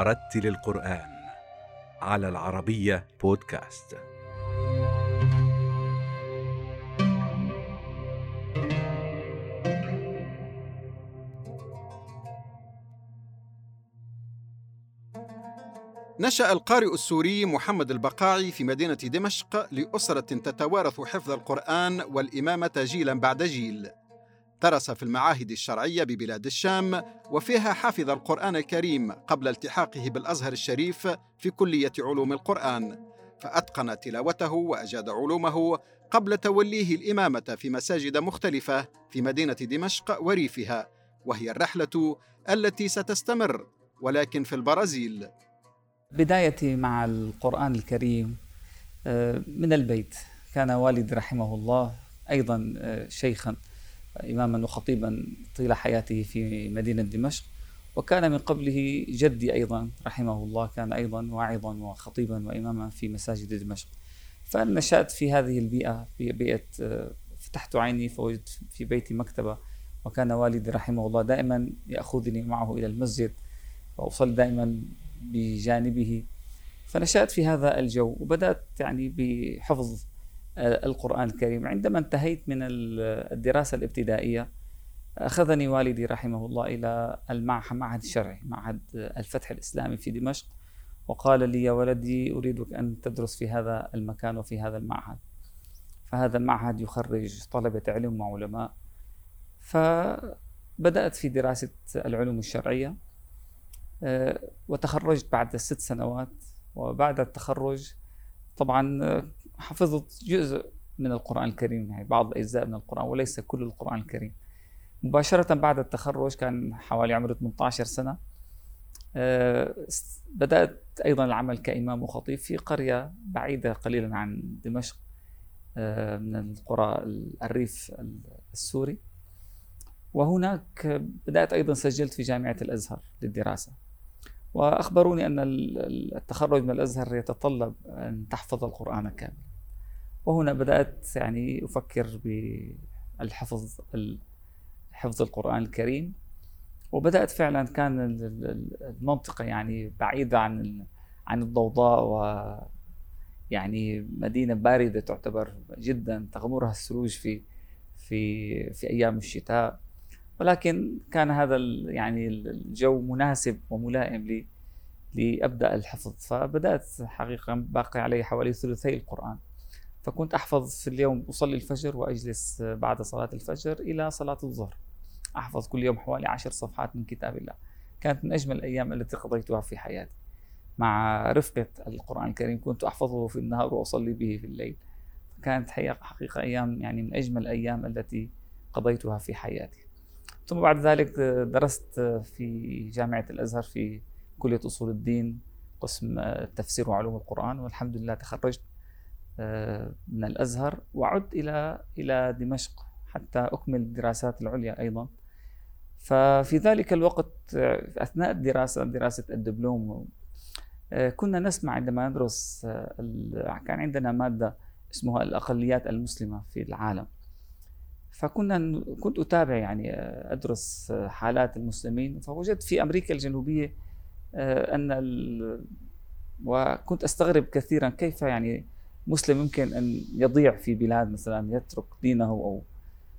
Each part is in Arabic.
ورتل القرآن على العربية بودكاست. نشأ القارئ السوري محمد البقاعي في مدينة دمشق لأسرة تتوارث حفظ القرآن والإمامة جيلا بعد جيل. درس في المعاهد الشرعية ببلاد الشام وفيها حفظ القرآن الكريم قبل التحاقه بالأزهر الشريف في كلية علوم القرآن، فأتقن تلاوته وأجاد علومه قبل توليه الإمامة في مساجد مختلفة في مدينة دمشق وريفها، وهي الرحلة التي ستستمر ولكن في البرازيل. بدايتي مع القرآن الكريم آه، من البيت كان والدي رحمه الله أيضا آه، شيخا إماما وخطيبا طيل حياته في مدينة دمشق. وكان من قبله جدي أيضا رحمه الله كان أيضا واعظا وخطيبا وإماما في مساجد دمشق. فنشأت في هذه البيئة في بيئة فتحت عيني فوجدت في بيتي مكتبة. وكان والدي رحمه الله دائما يأخذني معه إلى المسجد وأصلي دائما بجانبه. فنشأت في هذا الجو وبدأت يعني بحفظ القرآن الكريم. عندما انتهيت من الدراسة الابتدائية أخذني والدي رحمه الله إلى المعهد الشرعي معهد الفتح الإسلامي في دمشق وقال لي يا ولدي أريدك أن تدرس في هذا المكان وفي هذا المعهد. فهذا المعهد يخرج طلبة علم وعلماء. فبدأت في دراسة العلوم الشرعية آه، وتخرجت بعد ست سنوات. وبعد التخرج طبعا حفظت جزء من القرآن الكريم يعني بعض الأجزاء من القرآن وليس كل القرآن الكريم. مباشرة بعد التخرج كان حوالي عمري 18 سنة آه، بدأت أيضا العمل كإمام وخطيب في قرية بعيدة قليلا عن دمشق من القرى الريف السوري. وهناك بدأت أيضا سجلت في جامعة الأزهر للدراسة. وأخبروني أن التخرج من الأزهر يتطلب أن تحفظ القرآن كاملا. وهنا بدأت يعني أفكر بالحفظ حفظ القرآن الكريم. وبدأت فعلا كان المنطقة يعني بعيدة عن عن الضوضاء و يعني مدينة باردة تعتبر جدا تغمرها الثلوج في في في أيام الشتاء. ولكن كان هذا يعني الجو مناسب وملائم لي لأبدأ الحفظ. فبدأت حقيقه باقي علي حوالي ثلثي القرآن. فكنت أحفظ في اليوم أصلي الفجر وأجلس بعد صلاة الفجر إلى صلاة الظهر. أحفظ كل يوم حوالي عشر صفحات من كتاب الله. كانت من أجمل الأيام التي قضيتها في حياتي. مع رفقة القرآن الكريم كنت أحفظه في النهار وأصلي به في الليل. كانت حقيقه أيام يعني من أجمل الأيام التي قضيتها في حياتي. ثم بعد ذلك درست في جامعة الأزهر في كلية أصول الدين قسم التفسير وعلوم القرآن والحمد لله تخرجت. من الأزهر وعدت إلى إلى دمشق حتى أكمل الدراسات العليا أيضا. ففي ذلك الوقت أثناء الدراسة دراسة الدبلوم آه، كنا نسمع عندما ندرس آه، كان عندنا مادة اسمها الأقليات المسلمة في العالم. فكنا كنت أتابع يعني آه، أدرس آه، حالات المسلمين. فوجدت في أمريكا الجنوبية آه، أن ال... وكنت أستغرب كثيرا كيف يعني مسلم يمكن أن يضيع في بلاد مثلا يترك دينه أو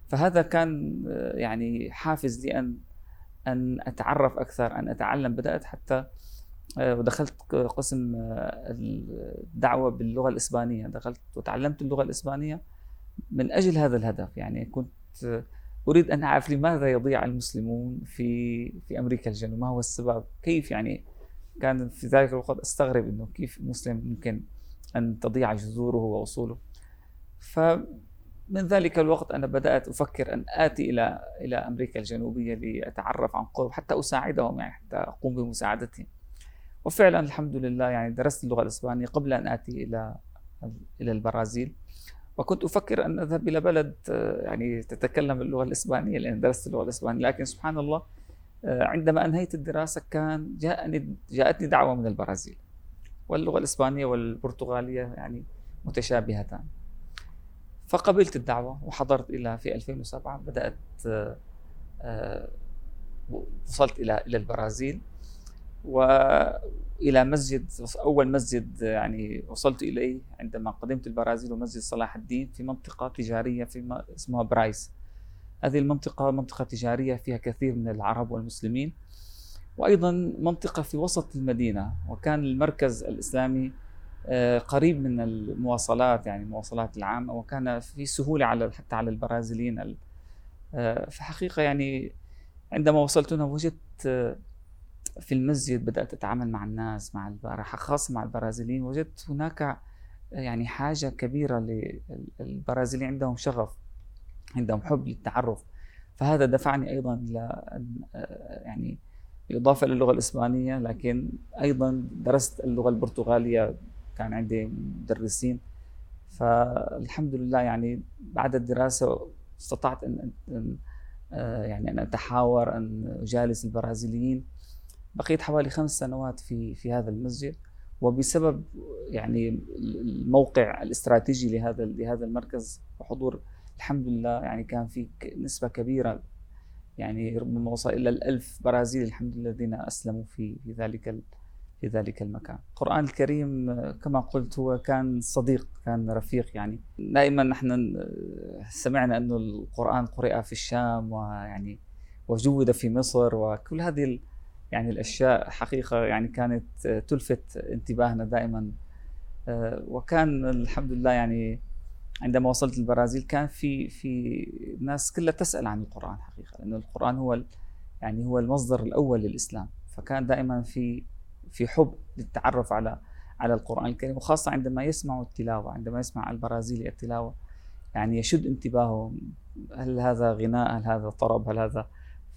فهذا كان يعني حافز لي ان أن أتعرف أكثر أن أتعلم. بدأت حتى ودخلت قسم الدعوة باللغة الإسبانية. دخلت وتعلمت اللغة الإسبانية من أجل هذا الهدف. يعني كنت أريد أن أعرف لماذا يضيع المسلمون في في أمريكا الجنوبية. ما هو السبب؟ كيف يعني؟ كان في ذلك الوقت أستغرب إنه كيف مسلم ممكن أن تضيع جذوره واصوله فمن ذلك الوقت أنا بدأت أفكر أن آتي إلى إلى أمريكا الجنوبية لأتعرف عن قرب حتى أساعدهم يعني حتى أقوم بمساعدتهم. وفعلا الحمد لله يعني درست اللغة الإسبانية قبل أن آتي إلى إلى البرازيل. وكنت أفكر أن أذهب إلى بلد يعني تتكلم اللغة الإسبانية لأن درست اللغة الإسبانية لكن سبحان الله عندما أنهيت الدراسة كان جاءني جاءتني دعوة من البرازيل. واللغة الإسبانية والبرتغالية يعني متشابهتان. فقبلت الدعوة وحضرت إلى في 2007 بدأت آه، وصلت إلى إلى البرازيل والى مسجد أول مسجد يعني وصلت إليه عندما قدمت البرازيل ومسجد صلاح الدين في منطقة تجارية في اسمها برايس. هذه المنطقة منطقة تجارية فيها كثير من العرب والمسلمين. وأيضا منطقة في وسط المدينة وكان المركز الإسلامي آه، قريب من المواصلات يعني المواصلات العامة وكان في سهولة على حتى على البرازيليين آه، فحقيقه يعني عندما وصلت هنا وجدت آه، في المسجد بدأت أتعامل مع الناس مع خاصة مع البرازيليين وجدت هناك يعني حاجة كبيرة للبرازيليين عندهم شغف عندهم حب للتعرف. فهذا دفعني أيضا إلى يعني بالاضافه للغه الإسبانية لكن أيضا درست اللغة البرتغالية كان عندي مدرسين. فالحمد لله يعني بعد الدراسة استطعت ان آه، يعني أن أتحاور أن أجالس البرازيليين. بقيت حوالي خمس سنوات في في هذا المسجد. وبسبب يعني الموقع الاستراتيجي لهذا لهذا المركز وحضور الحمد لله يعني كان في نسبة كبيرة يعني ربما وصل إلى الألف برازيلي الحمد لله الذين أسلموا في في ذلك في ذلك المكان. القرآن الكريم كما قلت هو كان صديق كان رفيق يعني دائما نحن سمعنا أن القرآن قرئ في الشام ويعني وجود في مصر وكل هذه يعني الأشياء حقيقة يعني كانت تلفت انتباهنا دائما وكان الحمد لله يعني عندما وصلت البرازيل كان في في ناس كلها تسأل عن القرآن حقيقة لأنه القرآن هو يعني هو المصدر الأول للإسلام. فكان دائما في في حب للتعرف على على القرآن الكريم وخاصة عندما يسمعوا التلاوة عندما يسمع البرازيلي التلاوة يعني يشد انتباهه هل هذا غناء؟ هل هذا طرب؟ هل هذا؟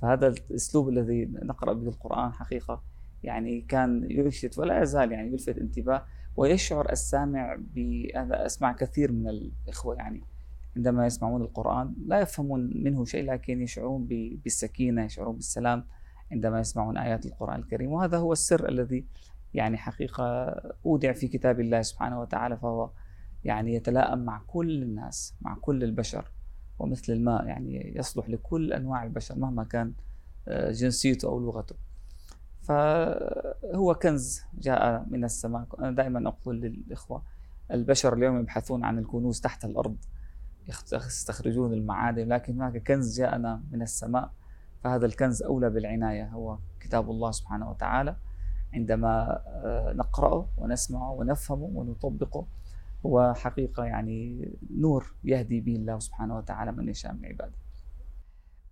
فهذا الأسلوب الذي نقرأ به القرآن حقيقة يعني كان يلفت ولا يزال يعني يلفت انتباه. ويشعر السامع أنا أسمع كثير من الإخوة يعني عندما يسمعون القرآن لا يفهمون منه شيء لكن يشعرون بالسكينة يشعرون بالسلام عندما يسمعون آيات القرآن الكريم. وهذا هو السر الذي يعني حقيقة أودع في كتاب الله سبحانه وتعالى فهو يعني يتلائم مع كل الناس مع كل البشر ومثل الماء يعني يصلح لكل أنواع البشر مهما كان آه، جنسيته أو لغته. فهو كنز جاء من السماء. أنا دائما أقول للإخوة البشر اليوم يبحثون عن الكنوز تحت الأرض يستخرجون المعادن لكن هناك كنز جاءنا من السماء. فهذا الكنز أولى بالعناية هو كتاب الله سبحانه وتعالى. عندما آه، نقرأه ونسمعه ونفهمه ونطبقه هو حقيقة يعني نور يهدي به الله سبحانه وتعالى من يشاء من عباده.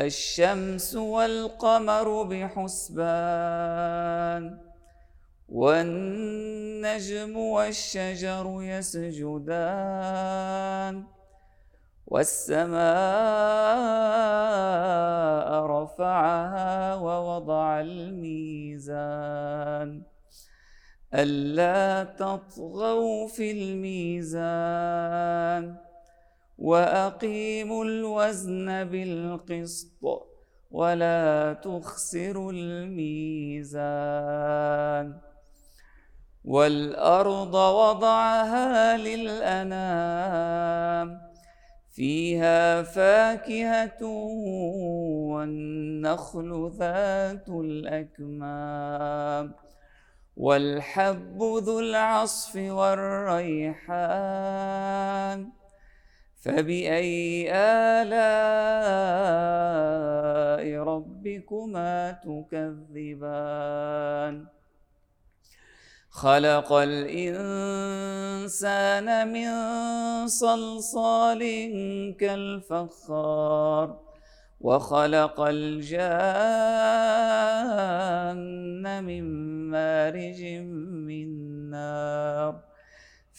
الشمس والقمر بحسبان والنجم والشجر يسجدان والسماء رفعها ووضع الميزان. ألا تطغوا في الميزان. وأقيموا الوزن بالقسط ولا تخسروا الميزان والأرض وضعها للأنام فيها فاكهة والنخل ذات الأكمام والحب ذو العصف والريحان فبأي آلاء ربكما تكذبان؟ خلق الإنسان من صلصال كالفخار وخلق الجان من مارج من نار.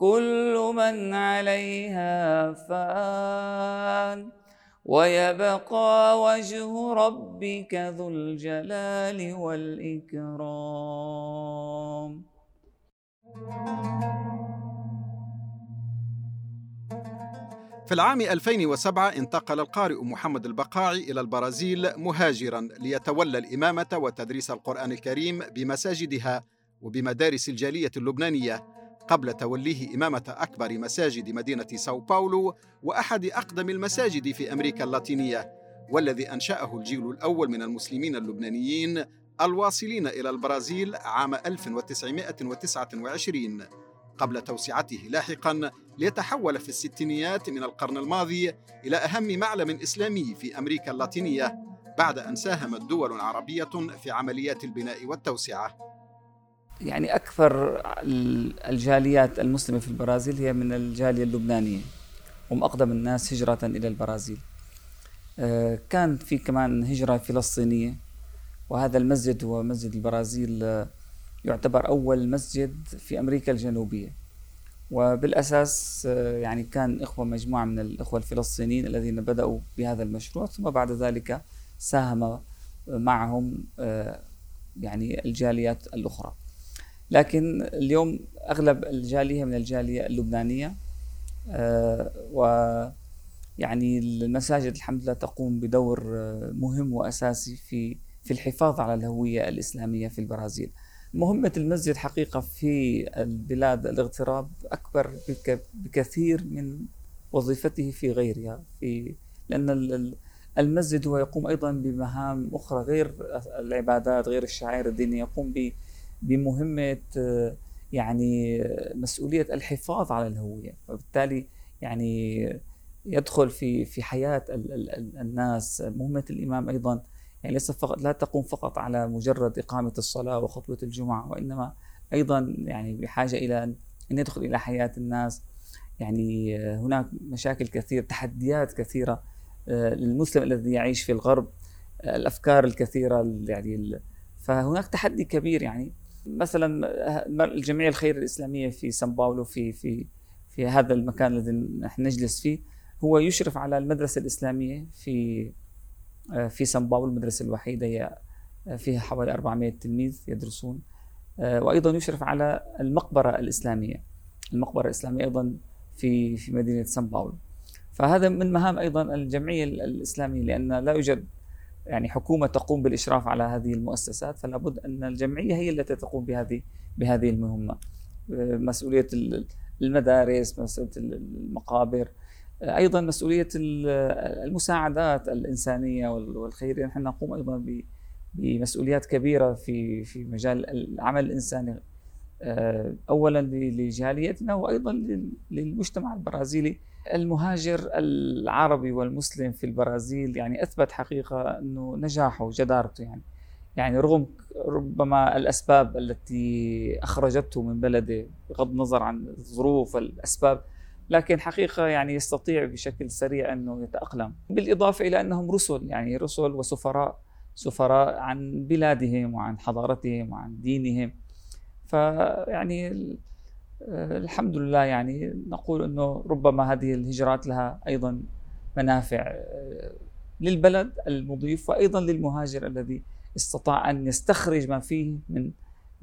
كل من عليها فان. ويبقى وجه ربك ذو الجلال والإكرام. في العام 2007 انتقل القارئ محمد البقاعي إلى البرازيل مهاجرا ليتولى الإمامة وتدريس القرآن الكريم بمساجدها وبمدارس الجالية اللبنانية. قبل توليه إمامة أكبر مساجد مدينة ساو باولو وأحد أقدم المساجد في أمريكا اللاتينية والذي أنشأه الجيل الأول من المسلمين اللبنانيين الواصلين إلى البرازيل عام 1929 قبل توسعته لاحقا ليتحول في الستينيات من القرن الماضي إلى أهم معلم إسلامي في أمريكا اللاتينية بعد أن ساهمت دول عربية في عمليات البناء والتوسعة. يعني أكثر الجاليات المسلمة في البرازيل هي من الجالية اللبنانية هم أقدم الناس هجرة إلى البرازيل. آه، كان في كمان هجرة فلسطينية وهذا المسجد هو مسجد البرازيل آه، يعتبر أول مسجد في أمريكا الجنوبية. وبالأساس آه، يعني كان إخوة مجموعة من الإخوة الفلسطينيين الذين بدأوا بهذا المشروع ثم بعد ذلك ساهم معهم يعني الجاليات الأخرى. لكن اليوم أغلب الجالية من الجالية اللبنانية آه، و يعني المساجد الحمد لله تقوم بدور آه، مهم وأساسي في في الحفاظ على الهوية الإسلامية في البرازيل. مهمه المسجد حقيقة في البلاد الاغتراب أكبر بكثير من وظيفته في غيرها في لأن المسجد هو يقوم أيضا بمهام أخرى غير العبادات غير الشعائر الدينية يقوم بمهمة آه، يعني مسؤولية الحفاظ على الهوية. وبالتالي يعني يدخل في في حياة الناس. مهمة الإمام أيضا يعني ليس فقط لا تقوم فقط على مجرد إقامة الصلاة وخطبه الجمعة وإنما أيضا يعني بحاجة إلى أن يدخل إلى حياة الناس. يعني هناك مشاكل كثيرة تحديات كثيرة آه، للمسلم الذي يعيش في الغرب الأفكار الكثيرة يعني فهناك تحدي كبير يعني. مثلا الجمعيه الخير الإسلامية في سان باولو في في في هذا المكان الذي نحن نجلس فيه هو يشرف على المدرسة الإسلامية في في سان باولو المدرسة الوحيدة هي فيها حوالي 400 تلميذ يدرسون. وأيضا يشرف على المقبرة الإسلامية المقبرة الإسلامية أيضا في في مدينة سان باولو. فهذا من مهام أيضا الجمعية الإسلامية لأن لا يوجد يعني حكومة تقوم بالإشراف على هذه المؤسسات فلا بد أن الجمعية هي التي تقوم بهذه بهذه المهمة. مسؤولية المدارس مسؤولية المقابر أيضا مسؤولية المساعدات الإنسانية والخيريه نحن نقوم أيضا بمسؤوليات كبيرة في في مجال العمل الإنساني اولا لجاليتنا وأيضا للمجتمع البرازيلي. المهاجر العربي والمسلم في البرازيل يعني أثبت حقيقة إنه نجاحه وجدارته يعني. يعني رغم ربما الأسباب التي أخرجته من بلده بغض النظر عن الظروف والأسباب لكن حقيقة يعني يستطيع بشكل سريع إنه يتأقلم. بالإضافة إلى أنهم رسل يعني رسل وسفراء سفراء عن بلادهم وعن حضارتهم وعن دينهم. فيعني الحمد لله يعني نقول إنه ربما هذه الهجرات لها أيضا منافع آه، للبلد المضيف وأيضا للمهاجر الذي استطاع أن يستخرج ما فيه من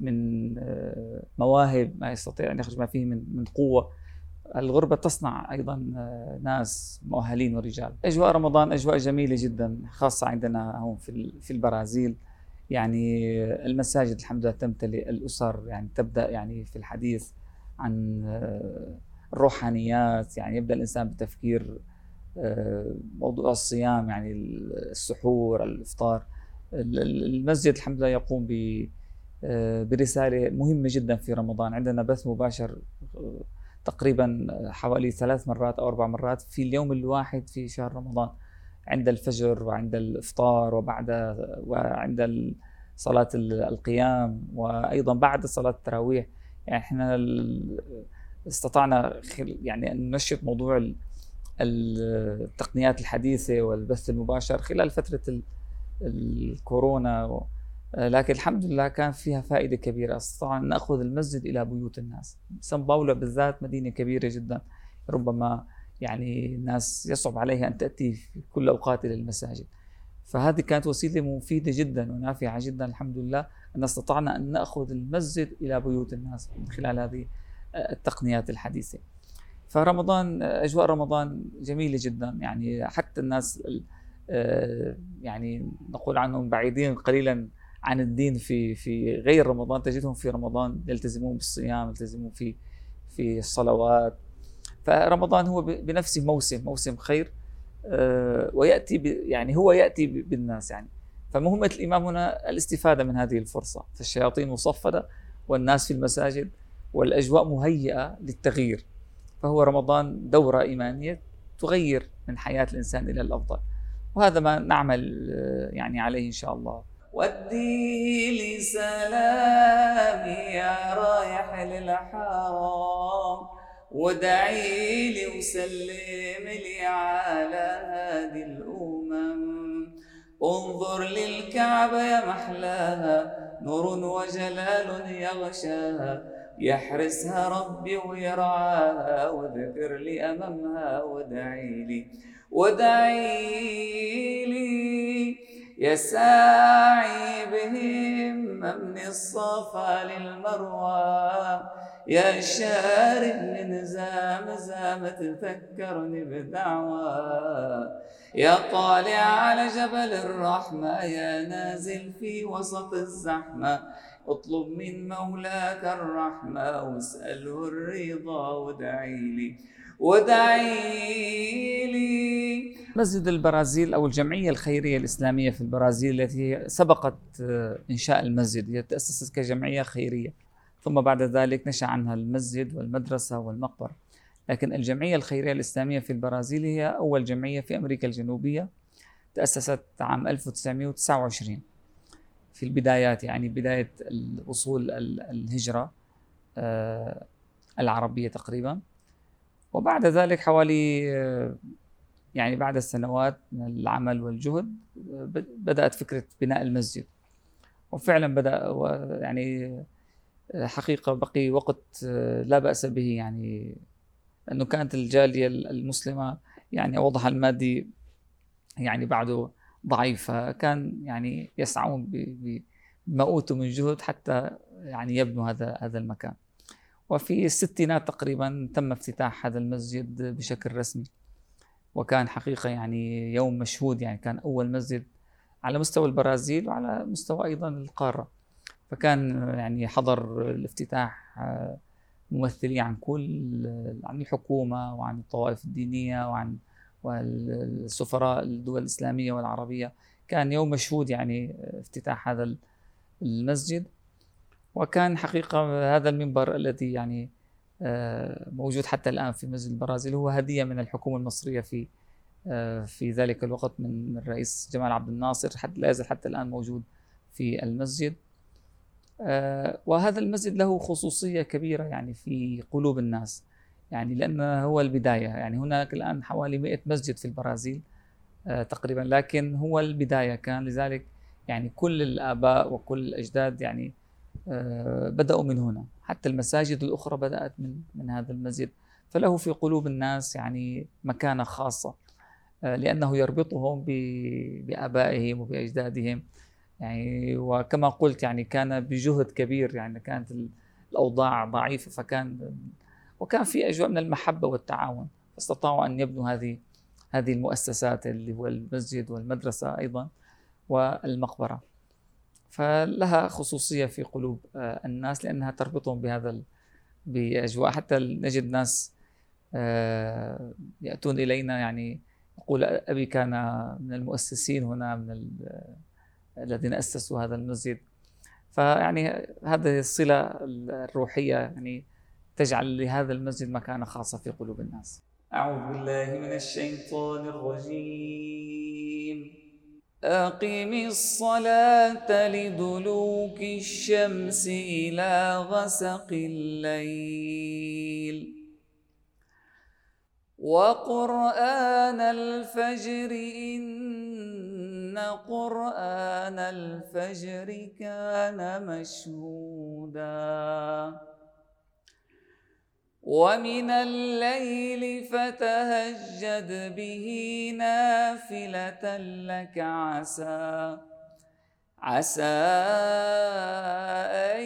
من آه، مواهب ما يستطيع أن يخرج ما فيه من من قوة. الغربة تصنع أيضا آه، ناس مؤهلين ورجال. أجواء رمضان أجواء جميلة جدا خاصة عندنا هون في في البرازيل. يعني المساجد الحمد لله تمتلئ الأسر يعني تبدأ يعني في الحديث. عن آه، الروحانيات يعني يبدأ الإنسان بتفكير آه، موضوع الصيام يعني السحور الإفطار. المسجد الحمد لله يقوم ب برسالة مهمة جدا في رمضان. عندنا بث مباشر تقريبا حوالي ثلاث مرات أو أربع مرات في اليوم الواحد في شهر رمضان. عند الفجر وعند الإفطار وبعد وعند صلاة القيام وأيضا بعد صلاة التراويح. يعني إحنا استطعنا يعني أن ننشط موضوع التقنيات الحديثة والبث المباشر خلال فترة الكورونا لكن الحمد لله كان فيها فائدة كبيرة. استطعنا أن نأخذ المسجد إلى بيوت الناس. سان باولو بالذات مدينة كبيرة جدا. ربما يعني الناس يصعب عليها أن تأتي في كل أوقات إلى المساجد. فهذه كانت وسيلة مفيدة جدا ونافعة جدا الحمد لله أن استطعنا أن نأخذ المسجد إلى بيوت الناس من خلال هذه آه، التقنيات الحديثة. فرمضان آه، أجواء رمضان جميلة جدا. يعني حتى الناس يعني نقول عنهم بعيدين قليلا عن الدين في في غير رمضان. تجدهم في رمضان يلتزمون بالصيام يلتزمون في في الصلوات. فرمضان هو بنفسه موسم موسم خير. آه، ويأتي يعني هو يأتي بالناس يعني. فمهمه الإمام هنا الاستفادة من هذه الفرصة. فالشياطين مصفدة والناس في المساجد والأجواء مهيئة للتغيير. فهو رمضان دورة إيمانية تغير من حياة الإنسان إلى الأفضل. وهذا ما نعمل آه، يعني عليه إن شاء الله. ودي لي سلامي يا رايح للحرام. ودعي لي وسلم لي على هذه الأمم. انظر للكعبة يا محلاها نور وجلال يغشاها. يحرسها ربي ويرعاها وذكر لي أمامها ودعي لي ودعي لي. يا ساعي بهم من الصفا للمروى. يا شارب من زام تذكرني بدعوى يا طالع على جبل الرحمة يا نازل في وسط الزحمة. اطلب من مولاك الرحمة واسأله الرضا وادعي لي وادعي لي. مسجد البرازيل أو الجمعية الخيرية الإسلامية في البرازيل التي سبقت آه، إنشاء المسجد هي تأسست كجمعية خيرية. ثم بعد ذلك نشأ عنها المسجد والمدرسة والمقبره لكن الجمعية الخيرية الإسلامية في البرازيل هي أول جمعية في أمريكا الجنوبية تأسست عام 1929 في البدايات يعني بداية وصول الهجرة آه، العربية تقريبا. وبعد ذلك حوالي يعني بعد السنوات من العمل والجهد بدأت فكرة بناء المسجد. وفعلا بدأ يعني حقيقة بقي وقت لا بأس به يعني. أنه كانت الجالية المسلمة يعني وضعها المادي يعني بعده ضعيف فكان يعني يسعون بما أوتوا من جهد حتى يعني يبنوا هذا هذا المكان. وفي الستينات تقريبا تم افتتاح هذا المسجد بشكل رسمي. وكان حقيقة يعني يوم مشهود يعني كان أول مسجد على مستوى البرازيل وعلى مستوى أيضا القارة. فكان يعني حضر الافتتاح آه، ممثلين عن كل عن الحكومة وعن الطوائف الدينية وعن والسفراء الدول الإسلامية والعربية. كان يوم مشهود يعني افتتاح هذا المسجد. وكان حقيقة هذا المنبر الذي يعني آه، موجود حتى الآن في مسجد البرازيل هو هدية من الحكومة المصرية في آه، في ذلك الوقت من الرئيس جمال عبد الناصر حتى لا يزال حتى الآن موجود في المسجد. آه، وهذا المسجد له خصوصية كبيرة يعني في قلوب الناس يعني لأنه هو البداية يعني هناك الآن حوالي 100 مسجد في البرازيل تقريبا لكن هو البداية. كان لذلك يعني كل الآباء وكل الأجداد يعني آه، بدأوا من هنا. حتى المساجد الأخرى بدأت من من هذا المسجد. فله في قلوب الناس يعني مكانة خاصة آه، لأنه يربطهم بآبائهم وبأجدادهم. يعني وكما قلت يعني كان بجهد كبير يعني كانت ال- الأوضاع ضعيفة فكان وكان في أجواء من المحبة والتعاون فاستطاعوا أن يبنوا هذه هذه المؤسسات اللي هو المسجد والمدرسة أيضا والمقبرة. فلها خصوصية في قلوب آه، الناس لأنها تربطهم بهذا بأجواء. حتى نجد ناس آه، يأتون إلينا يعني يقول أبي كان من المؤسسين هنا من الذين أسسوا هذا المسجد. فيعني هذه الصلة الروحية يعني تجعل لهذا المسجد مكانة خاصة في قلوب الناس. أعوذ بالله من الشيطان الرجيم. أقم الصلاة لدلوك الشمس إلى غسق الليل. وقرآن الفجر إن قرآن الفجر كان مشهوداً ومن الليل فتهجد به نافلة لك عسى عسى أن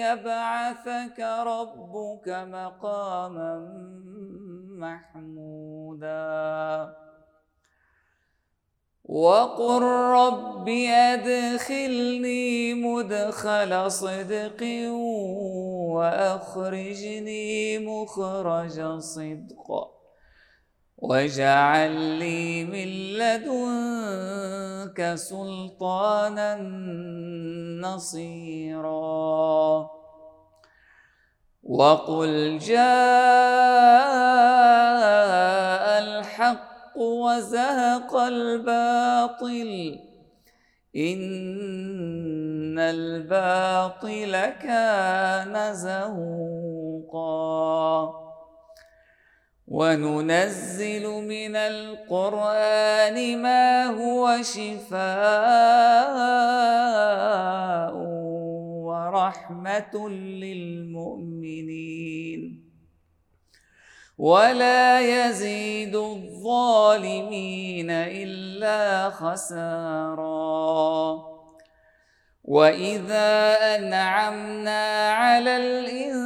يبعثك ربك مقاما محمودا وقل رب أدخلني مدخل صدق وأخرجني مخرج صدق واجعل لي من لدنك سلطانا نصيرا وقل جاء الحق وزهق الباطل. إن الباطل كان زهوقا. وننزل من القرآن ما هو شفاء ورحمة للمؤمنين. ولا يزيد الظالمين إلا خسارا. وإذا أنعمنا على الإنسان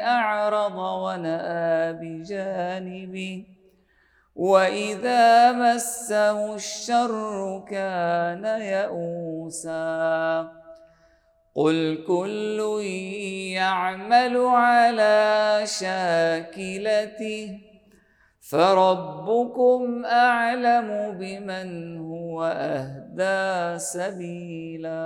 أعرض ونأى بجانبه وإذا مسه الشر كان يئوسا. قل كل يعمل على شاكلته فربكم أعلم بمن هو أهدى سبيلاً